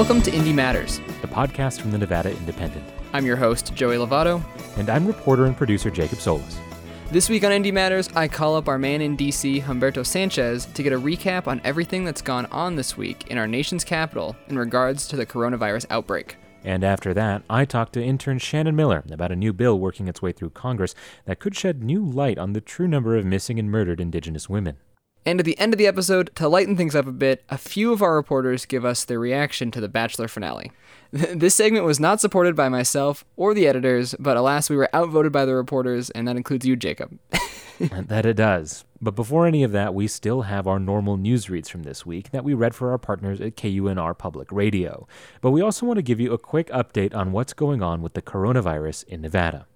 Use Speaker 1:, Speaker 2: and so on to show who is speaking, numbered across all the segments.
Speaker 1: Welcome to Indie Matters.
Speaker 2: the podcast from the Nevada Independent.
Speaker 1: I'm your host, Joey Lovato.
Speaker 2: And I'm reporter and producer Jacob Solis.
Speaker 1: This week on Indie Matters, I call up our man in DC, Humberto Sanchez, to get a recap on everything that's gone on this week in our nation's capital in regards to the coronavirus outbreak.
Speaker 2: And after that, I talked to intern Shannon Miller about a new bill working its way through Congress that could shed new light on the true number of missing and murdered Indigenous women.
Speaker 1: And at the end of the episode, to lighten things up a bit, a few of our reporters give us their reaction to the Bachelor finale. This segment was not supported by myself or the editors, but alas, we were outvoted by the reporters, and that includes you, Jacob.
Speaker 2: that it does. But before any of that, we still have our normal news reads from this week that we read for our partners at KUNR Public Radio. But we also want to give you a quick update on what's going on with the coronavirus in Nevada.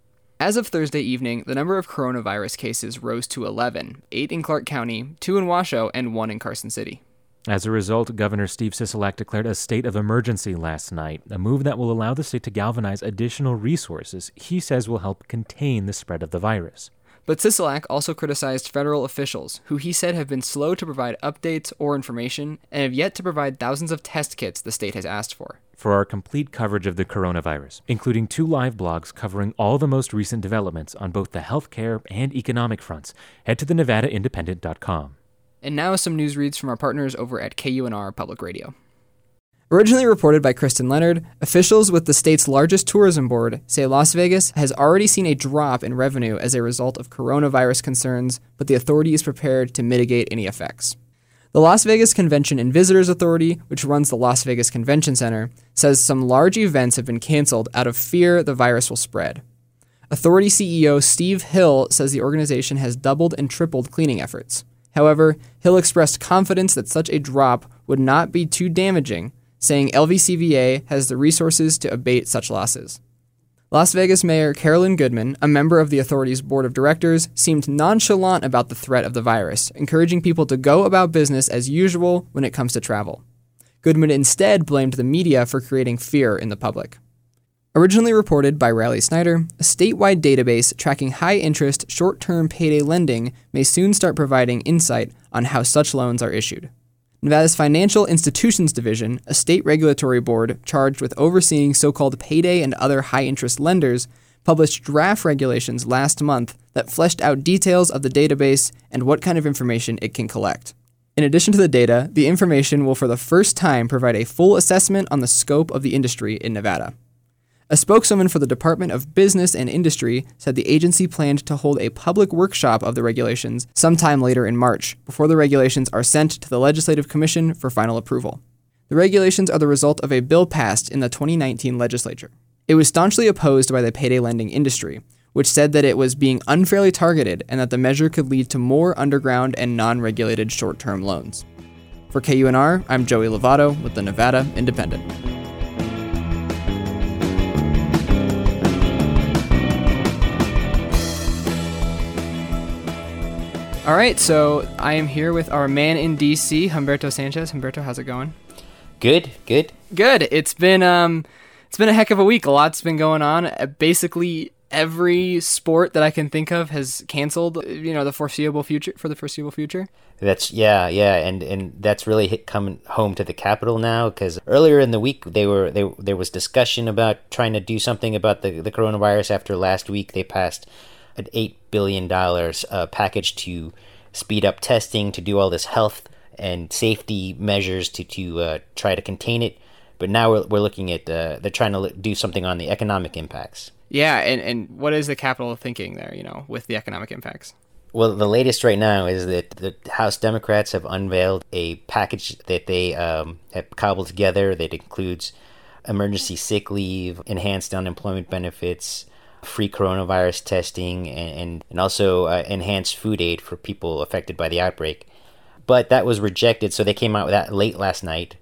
Speaker 1: As of Thursday evening, the number of coronavirus cases rose to 11 8 in Clark County, 2 in Washoe, and 1 in Carson City.
Speaker 2: As a result, Governor Steve Sisolak declared a state of emergency last night, a move that will allow the state to galvanize additional resources he says will help contain the spread of the virus.
Speaker 1: But Sisolak also criticized federal officials, who he said have been slow to provide updates or information and have yet to provide thousands of test kits the state has asked for.
Speaker 2: For our complete coverage of the coronavirus, including two live blogs covering all the most recent developments on both the healthcare and economic fronts, head to the NevadaIndependent.com.
Speaker 1: And now some news reads from our partners over at KUNR Public Radio. Originally reported by Kristen Leonard, officials with the state's largest tourism board say Las Vegas has already seen a drop in revenue as a result of coronavirus concerns, but the authority is prepared to mitigate any effects. The Las Vegas Convention and Visitors Authority, which runs the Las Vegas Convention Center, says some large events have been canceled out of fear the virus will spread. Authority CEO Steve Hill says the organization has doubled and tripled cleaning efforts. However, Hill expressed confidence that such a drop would not be too damaging, saying LVCVA has the resources to abate such losses. Las Vegas Mayor Carolyn Goodman, a member of the authority's board of directors, seemed nonchalant about the threat of the virus, encouraging people to go about business as usual when it comes to travel. Goodman instead blamed the media for creating fear in the public. Originally reported by Riley Snyder, a statewide database tracking high interest, short term payday lending may soon start providing insight on how such loans are issued. Nevada's Financial Institutions Division, a state regulatory board charged with overseeing so called payday and other high interest lenders, published draft regulations last month that fleshed out details of the database and what kind of information it can collect. In addition to the data, the information will for the first time provide a full assessment on the scope of the industry in Nevada. A spokeswoman for the Department of Business and Industry said the agency planned to hold a public workshop of the regulations sometime later in March, before the regulations are sent to the Legislative Commission for final approval. The regulations are the result of a bill passed in the 2019 legislature. It was staunchly opposed by the payday lending industry, which said that it was being unfairly targeted and that the measure could lead to more underground and non regulated short term loans. For KUNR, I'm Joey Lovato with the Nevada Independent. All right, so I am here with our man in DC, Humberto Sanchez. Humberto, how's it going?
Speaker 3: Good, good.
Speaker 1: Good. It's been um, it's been a heck of a week. A lot's been going on. Uh, Basically, every sport that I can think of has canceled. You know, the foreseeable future for the foreseeable future.
Speaker 3: That's yeah, yeah, and and that's really hit coming home to the capital now because earlier in the week they were they there was discussion about trying to do something about the the coronavirus. After last week, they passed an eight billion dollars uh, package to speed up testing, to do all this health and safety measures to to uh, try to contain it. But now we're we're looking at uh, they're trying to do something on the economic impacts.
Speaker 1: Yeah, and and what is the capital thinking there? You know, with the economic impacts.
Speaker 3: Well, the latest right now is that the House Democrats have unveiled a package that they um, have cobbled together that includes emergency sick leave, enhanced unemployment benefits, free coronavirus testing, and, and, and also uh, enhanced food aid for people affected by the outbreak. But that was rejected, so they came out with that late last night.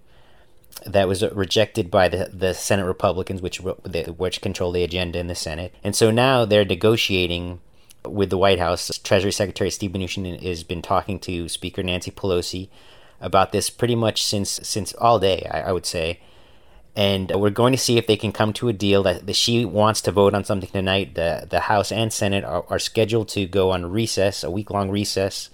Speaker 3: That was rejected by the, the Senate Republicans, which which control the agenda in the Senate, and so now they're negotiating with the White House. Treasury Secretary Steve Mnuchin has been talking to Speaker Nancy Pelosi about this pretty much since since all day, I, I would say. And we're going to see if they can come to a deal that, that she wants to vote on something tonight. The the House and Senate are, are scheduled to go on recess, a week long recess,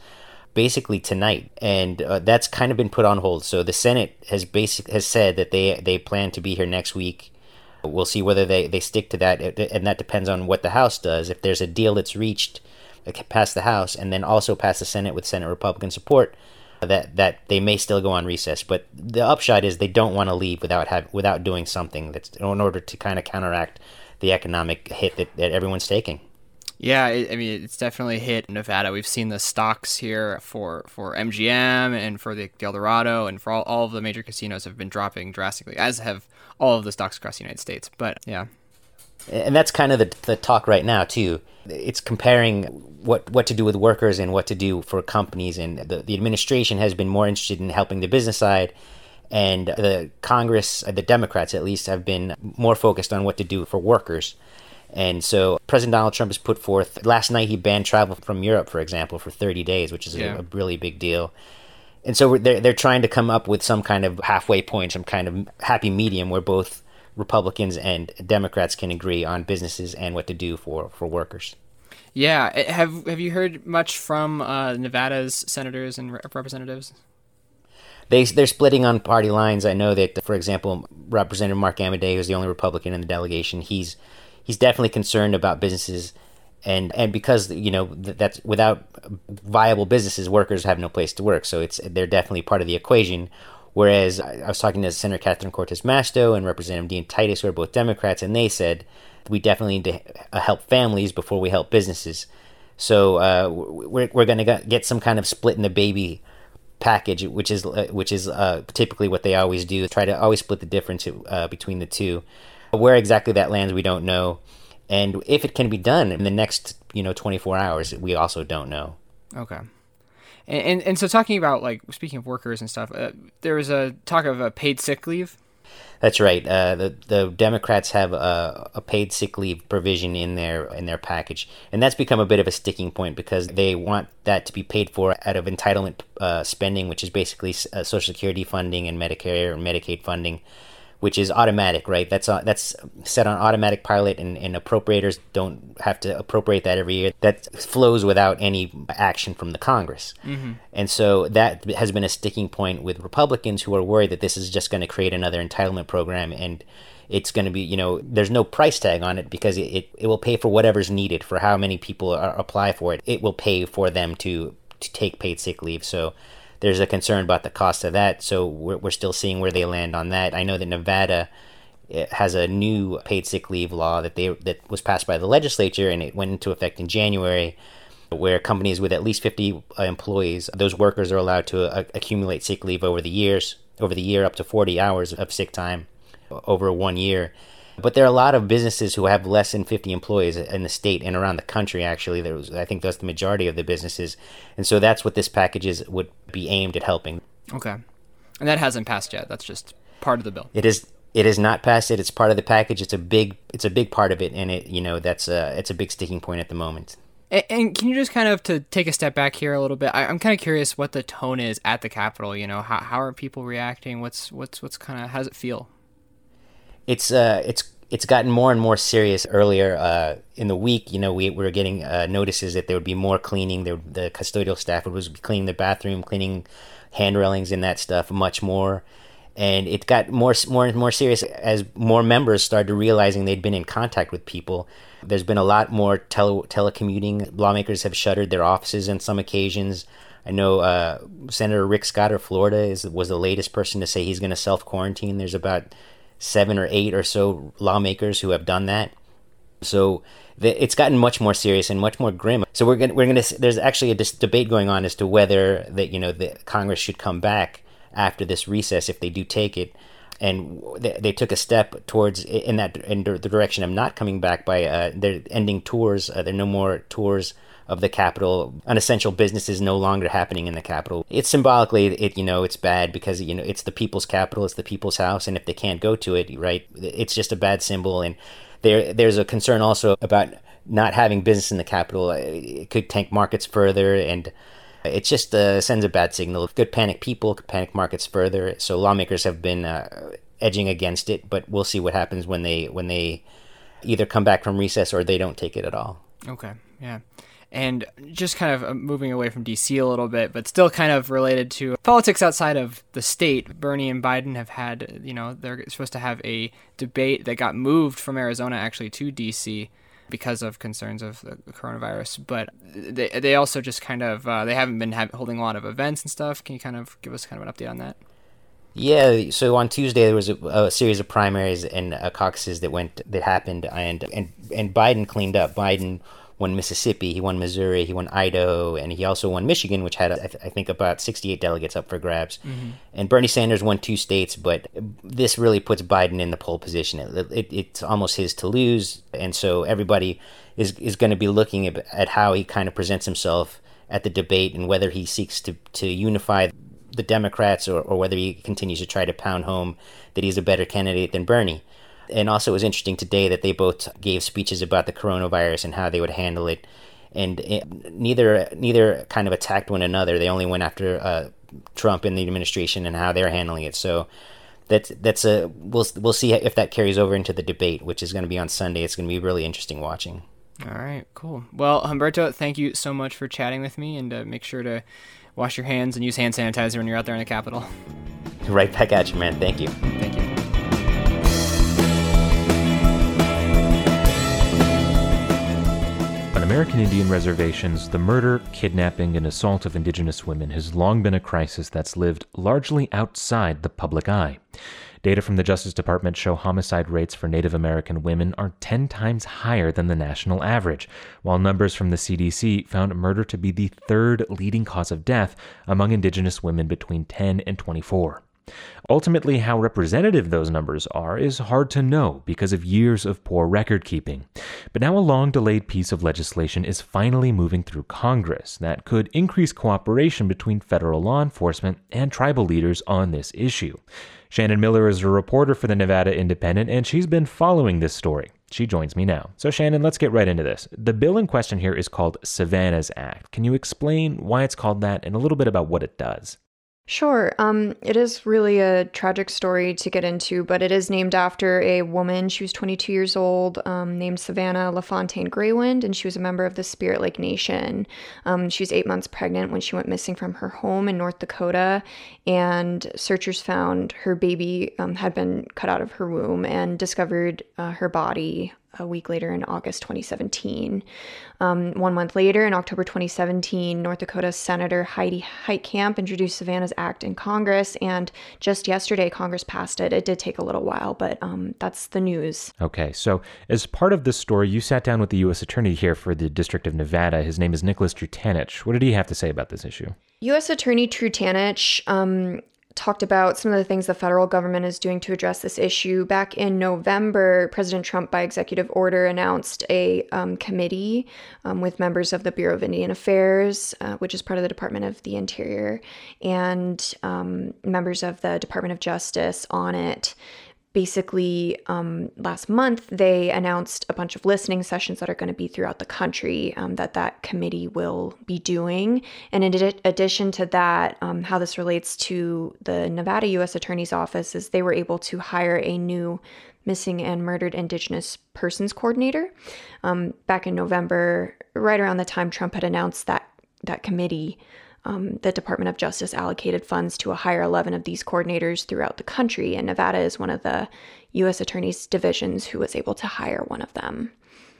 Speaker 3: basically tonight, and uh, that's kind of been put on hold. So the Senate has basic has said that they they plan to be here next week. We'll see whether they, they stick to that, and that depends on what the House does. If there's a deal that's reached past the House and then also pass the Senate with Senate Republican support, that that they may still go on recess. But the upshot is they don't want to leave without have without doing something that's in order to kind of counteract the economic hit that, that everyone's taking.
Speaker 1: Yeah, I mean it's definitely hit Nevada. We've seen the stocks here for for MGM and for the El Dorado and for all, all of the major casinos have been dropping drastically, as have all of the stocks across the United States. But yeah,
Speaker 3: and that's kind of the, the talk right now too. It's comparing what what to do with workers and what to do for companies, and the, the administration has been more interested in helping the business side, and the Congress, uh, the Democrats at least, have been more focused on what to do for workers. And so President Donald Trump has put forth last night he banned travel from Europe, for example, for 30 days, which is yeah. a, a, really big deal. And so they're they're trying to come up with some kind of halfway point, some kind of happy medium where both Republicans and Democrats can agree on businesses and what to do for, for workers.
Speaker 1: Yeah, eh, have have you heard much from uh, Nevada's senators and representatives?
Speaker 3: They they're splitting on party lines. I know that, for example, Representative Mark Amodei, who's the only Republican in the delegation, he's he's definitely concerned about businesses and and because you know that's without viable businesses workers have no place to work so it's they're definitely part of the equation whereas i was talking to senator catherine cortez masto and representative dina titus who are both democrats and they said we definitely need to uh, help families before we help businesses so uh, we're, we're going to get some kind of split in the baby package which is uh, which is uh, typically what they always do try to always split the difference uh, between the two where exactly that lands, we don't know. And if it can be done in the next, you know, 24 hours, we also don't know.
Speaker 1: Okay. And, and, and so talking about like speaking of workers and stuff, uh, there was a talk of a paid sick leave.
Speaker 3: That's right. Uh, the the Democrats have a, a, paid sick leave provision in their in their package, and that's become a bit of a sticking point because they want that to be paid for out of entitlement uh, spending, which is basically uh, Social Security funding and Medicare or Medicaid funding which is automatic, right? That's uh, that's set on automatic pilot, and, and appropriators don't have to appropriate that every year. That flows without any action from the Congress, mm-hmm. and so that has been a sticking point with Republicans who are worried that this is just going to create another entitlement program and it's going to be you know there's no price tag on it because it, it, it will pay for whatever's needed for how many people are, apply for it it will pay for them to to take paid sick leave so there's a concern about the cost of that. So we're, we're still seeing where they land on that. I know that Nevada eh, has a new paid sick leave law that they that was passed by the legislature and it went into effect in January where companies with at least 50 uh, employees those workers are allowed to uh, accumulate sick leave over the years over the year up to 40 hours of sick time over one year but there are a lot of businesses who have less than 50 employees in the state and around the country. Actually, there was, I think that's the majority of the businesses, and so that's what this package is would be aimed at helping.
Speaker 1: Okay, and that hasn't passed yet. That's just part of the bill.
Speaker 3: It is. It is not passed it. It's part of the package. It's a big. It's a big part of it, and it. You know, that's a. It's a big sticking point at the moment.
Speaker 1: And, and can you just kind of to take a step back here a little bit? I, am kind of curious what the tone is at the Capitol. You know, how how are people reacting? What's what's what's kind of how does it feel?
Speaker 3: It's uh, it's it's gotten more and more serious earlier uh, in the week. You know, we, we were getting uh, notices that there would be more cleaning. There, the custodial staff would be cleaning the bathroom, cleaning hand railings and that stuff much more. And it got more, more and more serious as more members started realizing they'd been in contact with people. There's been a lot more tele- telecommuting. Lawmakers have shuttered their offices on some occasions. I know uh, Senator Rick Scott of Florida is was the latest person to say he's going to self quarantine. There's about seven or eight or so lawmakers who have done that. So the, it's gotten much more serious and much more grim. So we're going we're to there's actually a dis- debate going on as to whether that you know the Congress should come back after this recess if they do take it. And they, they took a step towards in that in the direction of not coming back by uh, they're ending tours. Uh, there are no more tours of the capital. Unessential business is no longer happening in the capital. It's symbolically, it you know, it's bad because you know it's the people's capital, it's the people's house, and if they can't go to it, right, it's just a bad symbol. And there, there's a concern also about not having business in the capital. It could tank markets further, and it just uh, sends a bad signal. Could panic people, could panic markets further. So lawmakers have been uh, edging against it, but we'll see what happens when they when they either come back from recess or they don't take it at all.
Speaker 1: Okay, yeah. And just kind of uh, moving away from DC a little bit, but still kind of related to politics outside of the state. Bernie and Biden have had, you know, they're supposed to have a debate that got moved from Arizona actually to DC because of concerns of the coronavirus. But they they also just kind of uh, they haven't been holding a lot of events and stuff. Can you kind of give us kind of an update on that?
Speaker 3: Yeah, so on Tuesday there was a, a series of primaries and uh, caucuses that went that happened, and and and Biden cleaned up. Biden won Mississippi, he won Missouri, he won Idaho, and he also won Michigan, which had, I, th- I think, about 68 delegates up for grabs. Mm-hmm. And Bernie Sanders won two states, but this really puts Biden in the pole position. It, it, it's almost his to lose, and so everybody is, is going to be looking at, at how he kind of presents himself at the debate and whether he seeks to, to unify the Democrats or, or whether he continues to try to pound home that he's a better candidate than Bernie. And also, it was interesting today that they both gave speeches about the coronavirus and how they would handle it. And it, neither neither kind of attacked one another. They only went after uh, Trump and the administration and how they're handling it. So that's that's a we'll we'll see if that carries over into the debate, which is going to be on Sunday. It's going to be really interesting watching.
Speaker 1: All right, cool. Well, Humberto, thank you so much for chatting with me, and uh, make sure to wash your hands and use hand sanitizer when you're out there in the Capitol.
Speaker 3: Right back at you, man. Thank you.
Speaker 2: American Indian reservations, the murder, kidnapping, and assault of indigenous women has long been a crisis that's lived largely outside the public eye. Data from the Justice Department show homicide rates for Native American women are 10 times higher than the national average, while numbers from the CDC found murder to be the third leading cause of death among indigenous women between 10 and 24. Ultimately, how representative those numbers are is hard to know because of years of poor record keeping. But now a long delayed piece of legislation is finally moving through Congress that could increase cooperation between federal law enforcement and tribal leaders on this issue. Shannon Miller is a reporter for the Nevada Independent, and she's been following this story. She joins me now. So, Shannon, let's get right into this. The bill in question here is called Savannah's Act. Can you explain why it's called that and a little bit about what it does?
Speaker 4: Sure. Um, it is really a tragic story to get into, but it is named after a woman. She was 22 years old, um, named Savannah LaFontaine Greywind, and she was a member of the Spirit Lake Nation. Um, she was eight months pregnant when she went missing from her home in North Dakota, and searchers found her baby um, had been cut out of her womb and discovered uh, her body a week later in August 2017. Um, one month later, in October 2017, North Dakota Senator Heidi Heitkamp introduced Savannah's Act in Congress, and just yesterday, Congress passed it. It did take a little while, but um, that's the news.
Speaker 2: Okay, so as part of this story, you sat down with the U.S. Attorney here for the District of Nevada. His name is Nicholas Trutanich. What did he have to say about this issue?
Speaker 4: U.S. Attorney Trutanich um, talked about some of the things the federal government is doing to address this issue. Back in November, President Trump, by executive order, announced a um, committee um, with members of the Bureau of Indian Affairs, uh, which is part of the Department of the Interior, and um, members of the Department of Justice on it basically um, last month they announced a bunch of listening sessions that are going to be throughout the country um, that that committee will be doing. And in ad- addition to that um, how this relates to the nevada u.s attorney's office is they were able to hire a new missing and murdered indigenous persons coordinator. Um, back in november right around the time trump had announced that that committee um, the Department of Justice allocated funds to hire 11 of these coordinators throughout the country, and Nevada is one of the U.S. Attorney's divisions who was able to hire one of them.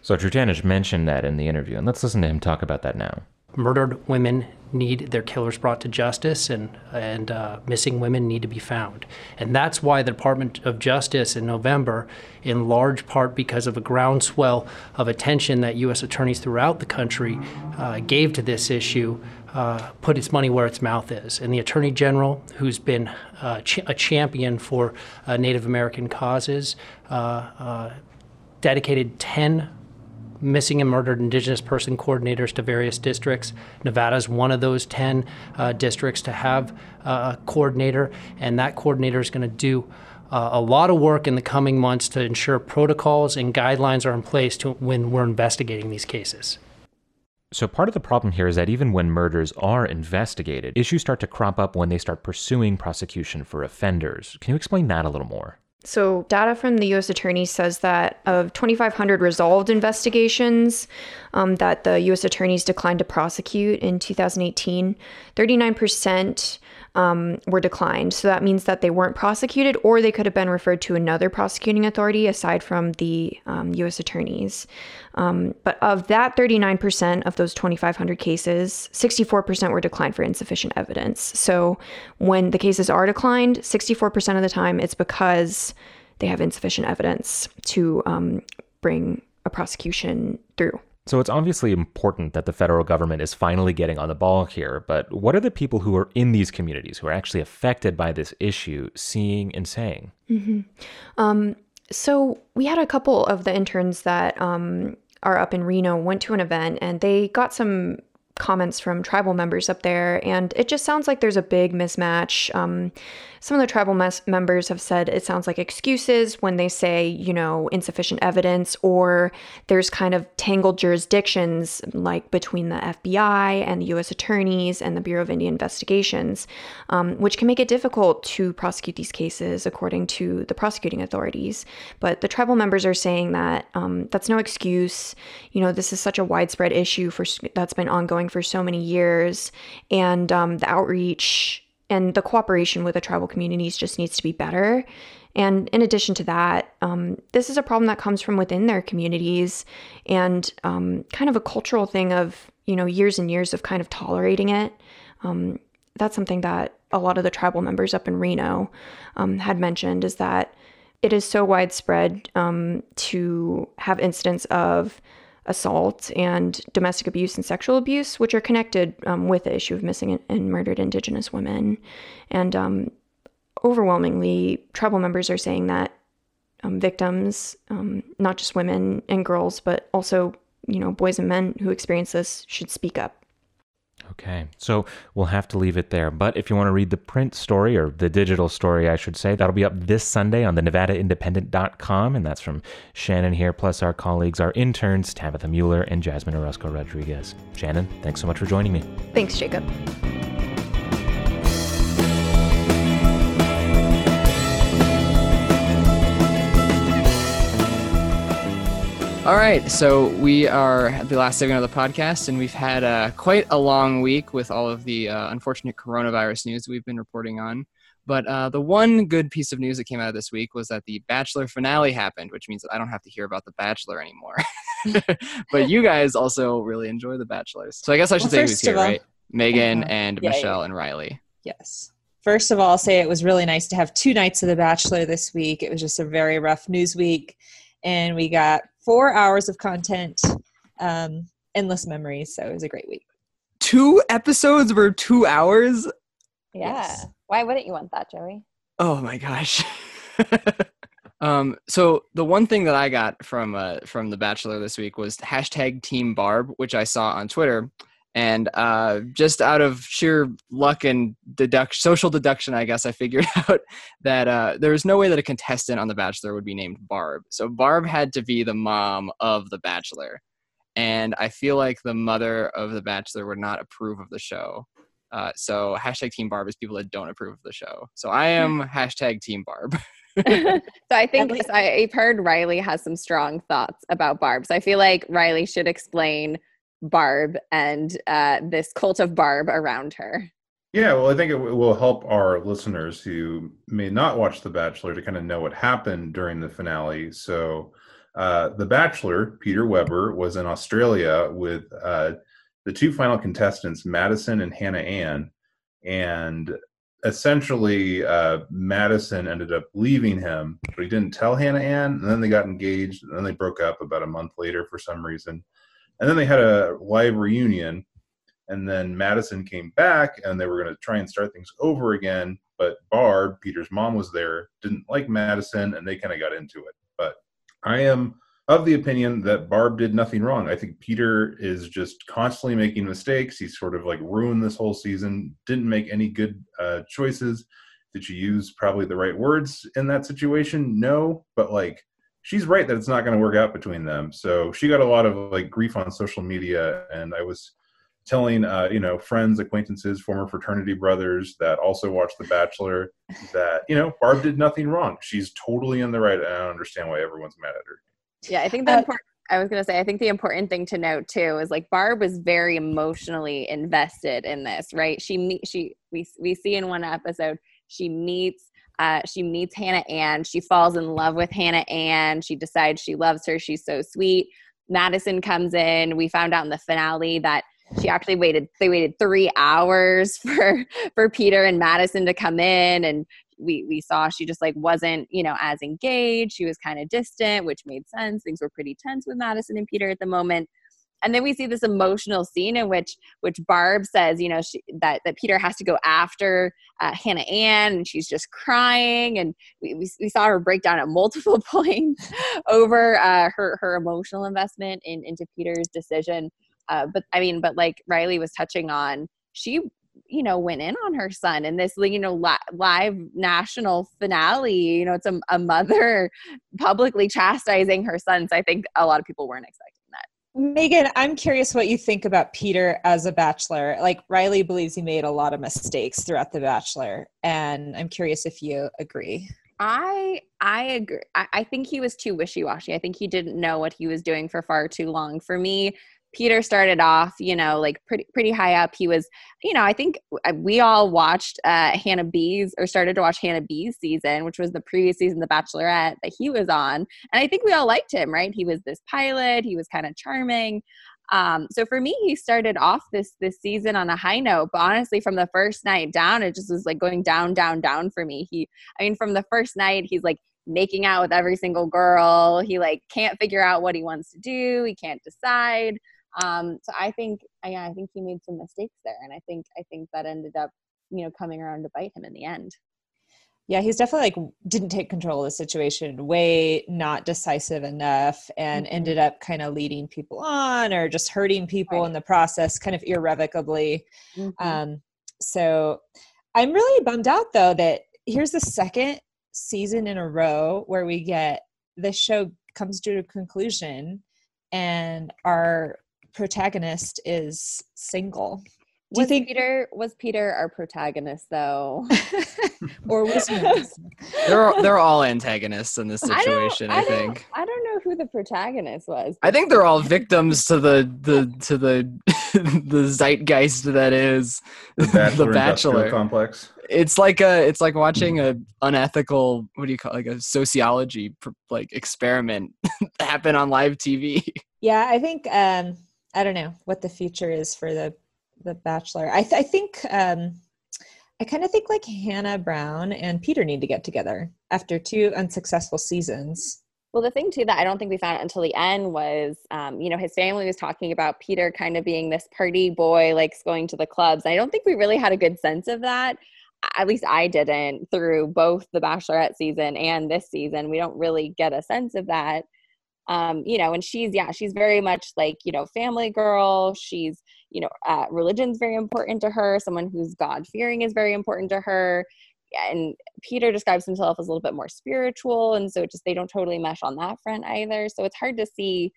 Speaker 2: So Trutanich mentioned that in the interview, and let's listen to him talk about that now.
Speaker 5: Murdered women need their killers brought to justice, and and uh, missing women need to be found, and that's why the Department of Justice in November, in large part because of a groundswell of attention that U.S. attorneys throughout the country uh, gave to this issue, uh, put its money where its mouth is. And the Attorney General, who's been uh, ch- a champion for uh, Native American causes, uh, uh, dedicated 10 missing and murdered Indigenous person coordinators to various districts. Nevada is one of those 10 districts to have a coordinator, and that coordinator is going to do a lot of work in the coming months to ensure protocols and guidelines are in place to, when we're investigating these cases.
Speaker 2: So, part of the problem here is that even when murders are investigated, issues start to crop up when they start pursuing prosecution for offenders. Can you explain that a little more?
Speaker 4: So, data from the U.S. Attorney says that of 2,500 resolved investigations um, that the U.S. attorneys declined to prosecute in 2018, 39% um, were declined. So that means that they weren't prosecuted or they could have been referred to another prosecuting authority aside from the um, U.S. attorneys. Um, but of that 39% of those 2,500 cases, 64% were declined for insufficient evidence. So when the cases are declined, 64% of the time it's because they have insufficient evidence to um, bring a prosecution through.
Speaker 2: So it's obviously important that the federal government is finally getting on the ball here, but what are the people who are in these communities who are actually affected by this issue seeing and saying?
Speaker 4: Mm-hmm. Um, so we had a couple of the interns that um, are up in Reno went to an event and they got some comments from tribal members up there, and it just sounds like there's a big mismatch. Um, some of the tribal mes- members have said it sounds like excuses when they say, you know, insufficient evidence, or there's kind of tangled jurisdictions like between the FBI and the U.S. attorneys and the Bureau of Indian Investigations, um, which can make it difficult to prosecute these cases according to the prosecuting authorities. But the tribal members are saying that um, that's no excuse. You know, this is such a widespread issue for that's been ongoing for so many years, and um, the outreach and the cooperation with the tribal communities just needs to be better. And in addition to that, um, this is a problem that comes from within their communities and um, kind of a cultural thing of, you know, years and years of kind of tolerating it. Um, that's something that a lot of the tribal members up in Reno um, had mentioned is that it is so widespread um, to have incidents of assault and domestic abuse and sexual abuse, which are connected um, with the issue of missing and murdered Indigenous women. And um, overwhelmingly, tribal members are saying that um, victims, um, not just women and girls, but also you know boys and men who experience this, should speak up.
Speaker 2: Okay, so we'll have to leave it there. But if you want to read the print story, or the digital story, I should say, that'll be up this Sunday on the NevadaIndependent.com. And that's from Shannon here, plus our colleagues, our interns, Tabitha Mueller and Jasmine Orozco Rodriguez. Shannon, thanks so much for joining me.
Speaker 4: Thanks, Jacob.
Speaker 1: All right, so we are at the last segment of the podcast, and we've had uh, quite a long week with all of the uh, unfortunate coronavirus news we've been reporting on. But uh, the one good piece of news that came out of this week was that the Bachelor finale happened, which means that I don't have to hear about The Bachelor anymore. but you guys also really enjoy The Bachelors. So I guess I should well, say who's here, all, right? Megan and yeah, Michelle yeah. and Riley.
Speaker 6: Yes. First of all, I'll say it was really nice to have two nights of The Bachelor this week. It was just a very rough news week. And we got four hours of content, um, endless memories. So it was a great week.
Speaker 1: Two episodes were two hours.
Speaker 7: Yeah. Yes. Why wouldn't you want that, Joey?
Speaker 1: Oh my gosh. um, so the one thing that I got from uh, from The Bachelor this week was hashtag Team Barb, which I saw on Twitter, and uh, just out of sheer luck and deduction, social deduction, I guess I figured out that uh, there was no way that a contestant on The Bachelor would be named Barb. So Barb had to be the mom of The Bachelor, and I feel like the mother of The Bachelor would not approve of the show. Uh, so hashtag Team Barb is people that don't approve of the show. So I am hashtag Team Barb.
Speaker 7: so I think I've heard Riley has some strong thoughts about Barb. So I feel like Riley should explain Barb and uh, this cult of Barb around her.
Speaker 8: Yeah, well, I think it will help our listeners who may not watch The Bachelor to kind of know what happened during the finale. So, uh, The Bachelor, Peter Weber, was in Australia with uh, the two final contestants, Madison and Hannah Ann. And essentially, uh, Madison ended up leaving him, but he didn't tell Hannah Ann. And then they got engaged, and then they broke up about a month later for some reason. And then they had a live reunion, and then Madison came back, and they were going to try and start things over again. But Barb, Peter's mom, was there, didn't like Madison, and they kind of got into it. But I am of the opinion that Barb did nothing wrong. I think Peter is just constantly making mistakes. He's sort of like ruined this whole season, didn't make any good uh, choices. Did you use probably the right words in that situation? No, but like she's right that it's not going to work out between them. So she got a lot of like grief on social media, and I was telling uh, you know friends, acquaintances, former fraternity brothers that also watch The Bachelor that you know Barb did nothing wrong. She's totally in the right, and I don't understand why everyone's mad at her.
Speaker 7: Yeah, I think the uh, important. I was gonna say, I think the important thing to note too is like Barb was very emotionally invested in this, right? She meet she we we see in one episode she meets uh, she meets Hannah Ann. She falls in love with Hannah Ann. She decides she loves her. She's so sweet. Madison comes in. We found out in the finale that she actually waited they waited three hours for for peter and madison to come in and we we saw she just like wasn't you know as engaged she was kind of distant which made sense things were pretty tense with madison and peter at the moment and then we see this emotional scene in which which barb says you know she, that that peter has to go after uh, hannah ann and she's just crying. And we, we, we, saw her break down at multiple points over uh, her her emotional investment in, into peter's decision. Uh, but I mean, but like Riley was touching on, she you know went in on her son in this you know li- live national finale. You know it's a, a mother publicly chastising her son so i think a lot of people weren't expecting
Speaker 6: megan i'm curious what you think about peter as a bachelor like riley believes he made a lot of mistakes throughout the bachelor and i'm curious if you agree
Speaker 7: I I agree. I, I think he was too wishy washy. I think he didn't know what he was doing for far too long. For me, Peter started off, you know, like pretty pretty high up. He was, you know, I think we all watched uh, Hannah B's or started to watch Hannah B's season, which was the previous season, The Bachelorette, that he was on, and I think we all liked him, right? He was this pilot. He was kind of charming. Um, so for me, he started off this this season on a high note, but honestly, from the first night down, it just was like going down, down, down for me. He, I mean, from the first night, he's like making out with every single girl. He like can't figure out what he wants to do. He can't decide. Um, so I think, yeah, I think he made some mistakes there, and I think I think that ended up, you know, coming around to bite him in the end.
Speaker 6: Yeah, he's definitely like didn't take control of the situation, way not decisive enough, and mm-hmm. ended up kind of leading people on or just hurting people right. in the process, kind of irrevocably. Mm-hmm. Um, so I'm really bummed out though that here's the second season in a row where we get this show comes to a conclusion and our protagonist is single.
Speaker 7: Do was you think Peter was Peter our protagonist though,
Speaker 6: or was he?
Speaker 1: they're they're all antagonists in this situation. I, I, I think.
Speaker 7: I don't know who the protagonist was.
Speaker 1: I think they're all victims to the the to the the zeitgeist that is
Speaker 8: the Bachelor, the Bachelor. complex.
Speaker 1: It's like a it's like watching a unethical what do you call it, like a sociology like experiment happen on live TV.
Speaker 6: Yeah, I think um I don't know what the future is for the the Bachelor. I, th- I think um, I kind of think like Hannah Brown and Peter need to get together after two unsuccessful seasons.
Speaker 7: Well, the thing too that I don't think we found until the end was, um, you know, his family was talking about Peter kind of being this party boy, likes going to the clubs. I don't think we really had a good sense of that. At least I didn't through both the Bachelorette season and this season. We don't really get a sense of that um, you know, and she's, yeah, she's very much like, you know, family girl. She's, you know, uh, religion's very important to her. Someone who's God fearing is very important to her. And Peter describes himself as a little bit more spiritual. And so just, they don't totally mesh on that front either. So it's hard to see,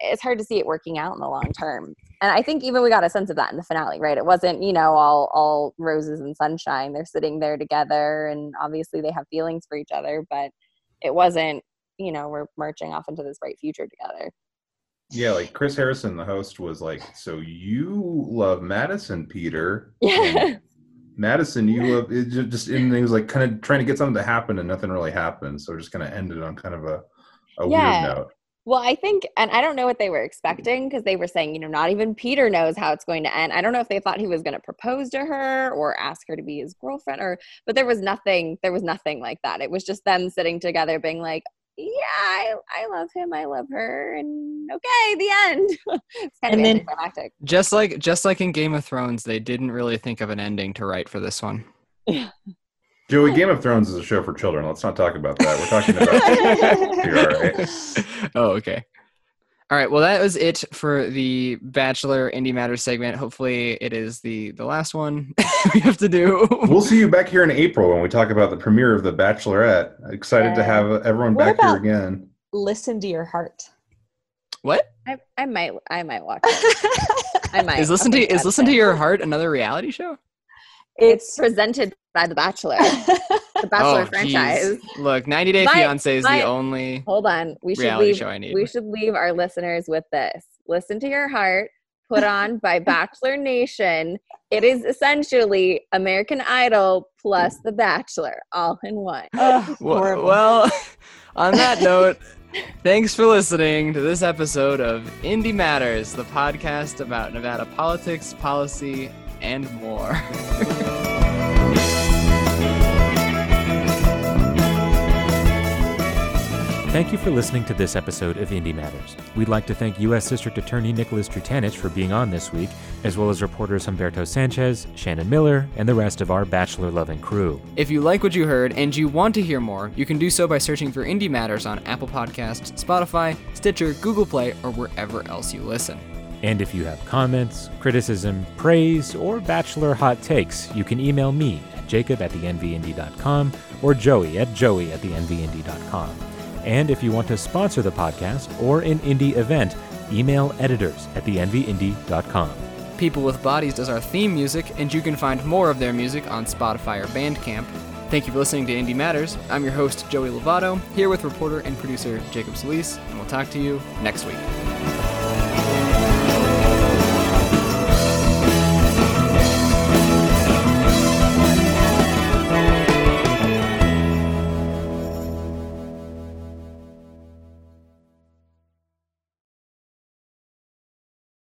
Speaker 7: it's hard to see it working out in the long term. And I think even we got a sense of that in the finale, right? It wasn't, you know, all, all roses and sunshine. They're sitting there together and obviously they have feelings for each other, but it wasn't you know we're marching off into this bright future together
Speaker 8: yeah like chris harrison the host was like so you love madison peter
Speaker 7: yeah
Speaker 8: madison you love it just and he was like kind of trying to get something to happen and nothing really happened so just kind of ended on kind of a, a yeah. weird note
Speaker 7: well, I think, and I don't know what they were expecting because they were saying, you know, not even Peter knows how it's going to end. I don't know if they thought he was going to propose to her or ask her to be his girlfriend or, but there was nothing, there was nothing like that. It was just them sitting together being like, yeah, I, I love him, I love her, and okay, the end. it's kind and of then, anticlimactic.
Speaker 1: Just like just like in Game of Thrones, they didn't really think of an ending to write for this one.
Speaker 8: Joey, Game of Thrones is a show for children. Let's not talk about that. We're talking about
Speaker 1: PR, Oh, okay. All right. Well, that was it for the Bachelor Indie Matters segment. Hopefully, it is the the last one we have to do.
Speaker 8: we'll see you back here in April when we talk about the premiere of The Bachelorette. Excited yeah. to have everyone what back here again.
Speaker 6: Listen to your heart.
Speaker 1: What?
Speaker 7: I, I might I might watch it. I might.
Speaker 1: Is listen
Speaker 7: I'll
Speaker 1: to is
Speaker 7: about
Speaker 1: listen to your heart another reality show?
Speaker 7: It's presented by The Bachelor, the Bachelor
Speaker 1: oh,
Speaker 7: franchise.
Speaker 1: jeez. Look, 90 Day
Speaker 7: My-
Speaker 1: Fiance is
Speaker 7: my-
Speaker 1: the only.
Speaker 7: Hold on. We should
Speaker 1: Reality
Speaker 7: leave.
Speaker 1: show I need.
Speaker 7: We should leave our listeners with this. Listen to your heart. Put on by Bachelor Nation. It is essentially American Idol plus The Bachelor, all in one.
Speaker 6: Ugh,
Speaker 1: Well, well, on that note, thanks for listening to this episode of Indie Matters, the podcast about Nevada politics, policy, and more.
Speaker 2: Thank you for listening to this episode of Indie Matters. We'd like to thank U.S. District Attorney Nicholas Trutanich for being on this week, as well as reporters Humberto Sanchez, Shannon Miller, and the rest of our Bachelor loving crew.
Speaker 1: If you like what you heard and you want to hear more, you can do so by searching for Indie Matters on Apple Podcasts, Spotify, Stitcher, Google Play, or wherever else you listen.
Speaker 2: And if you have comments, criticism, praise, or Bachelor hot takes, you can email me at jacob at thenvindy.com or joey at joey at the thenvindy.com. And if you want to sponsor the podcast or an indie event, email editors at thenvindy.com.
Speaker 1: People with Bodies does our theme music, and you can find more of their music on Spotify or Bandcamp. Thank you for listening to Indie Matters. I'm your host, Joey Lovato, here with reporter and producer Jacob Solis, and we'll talk to you next week.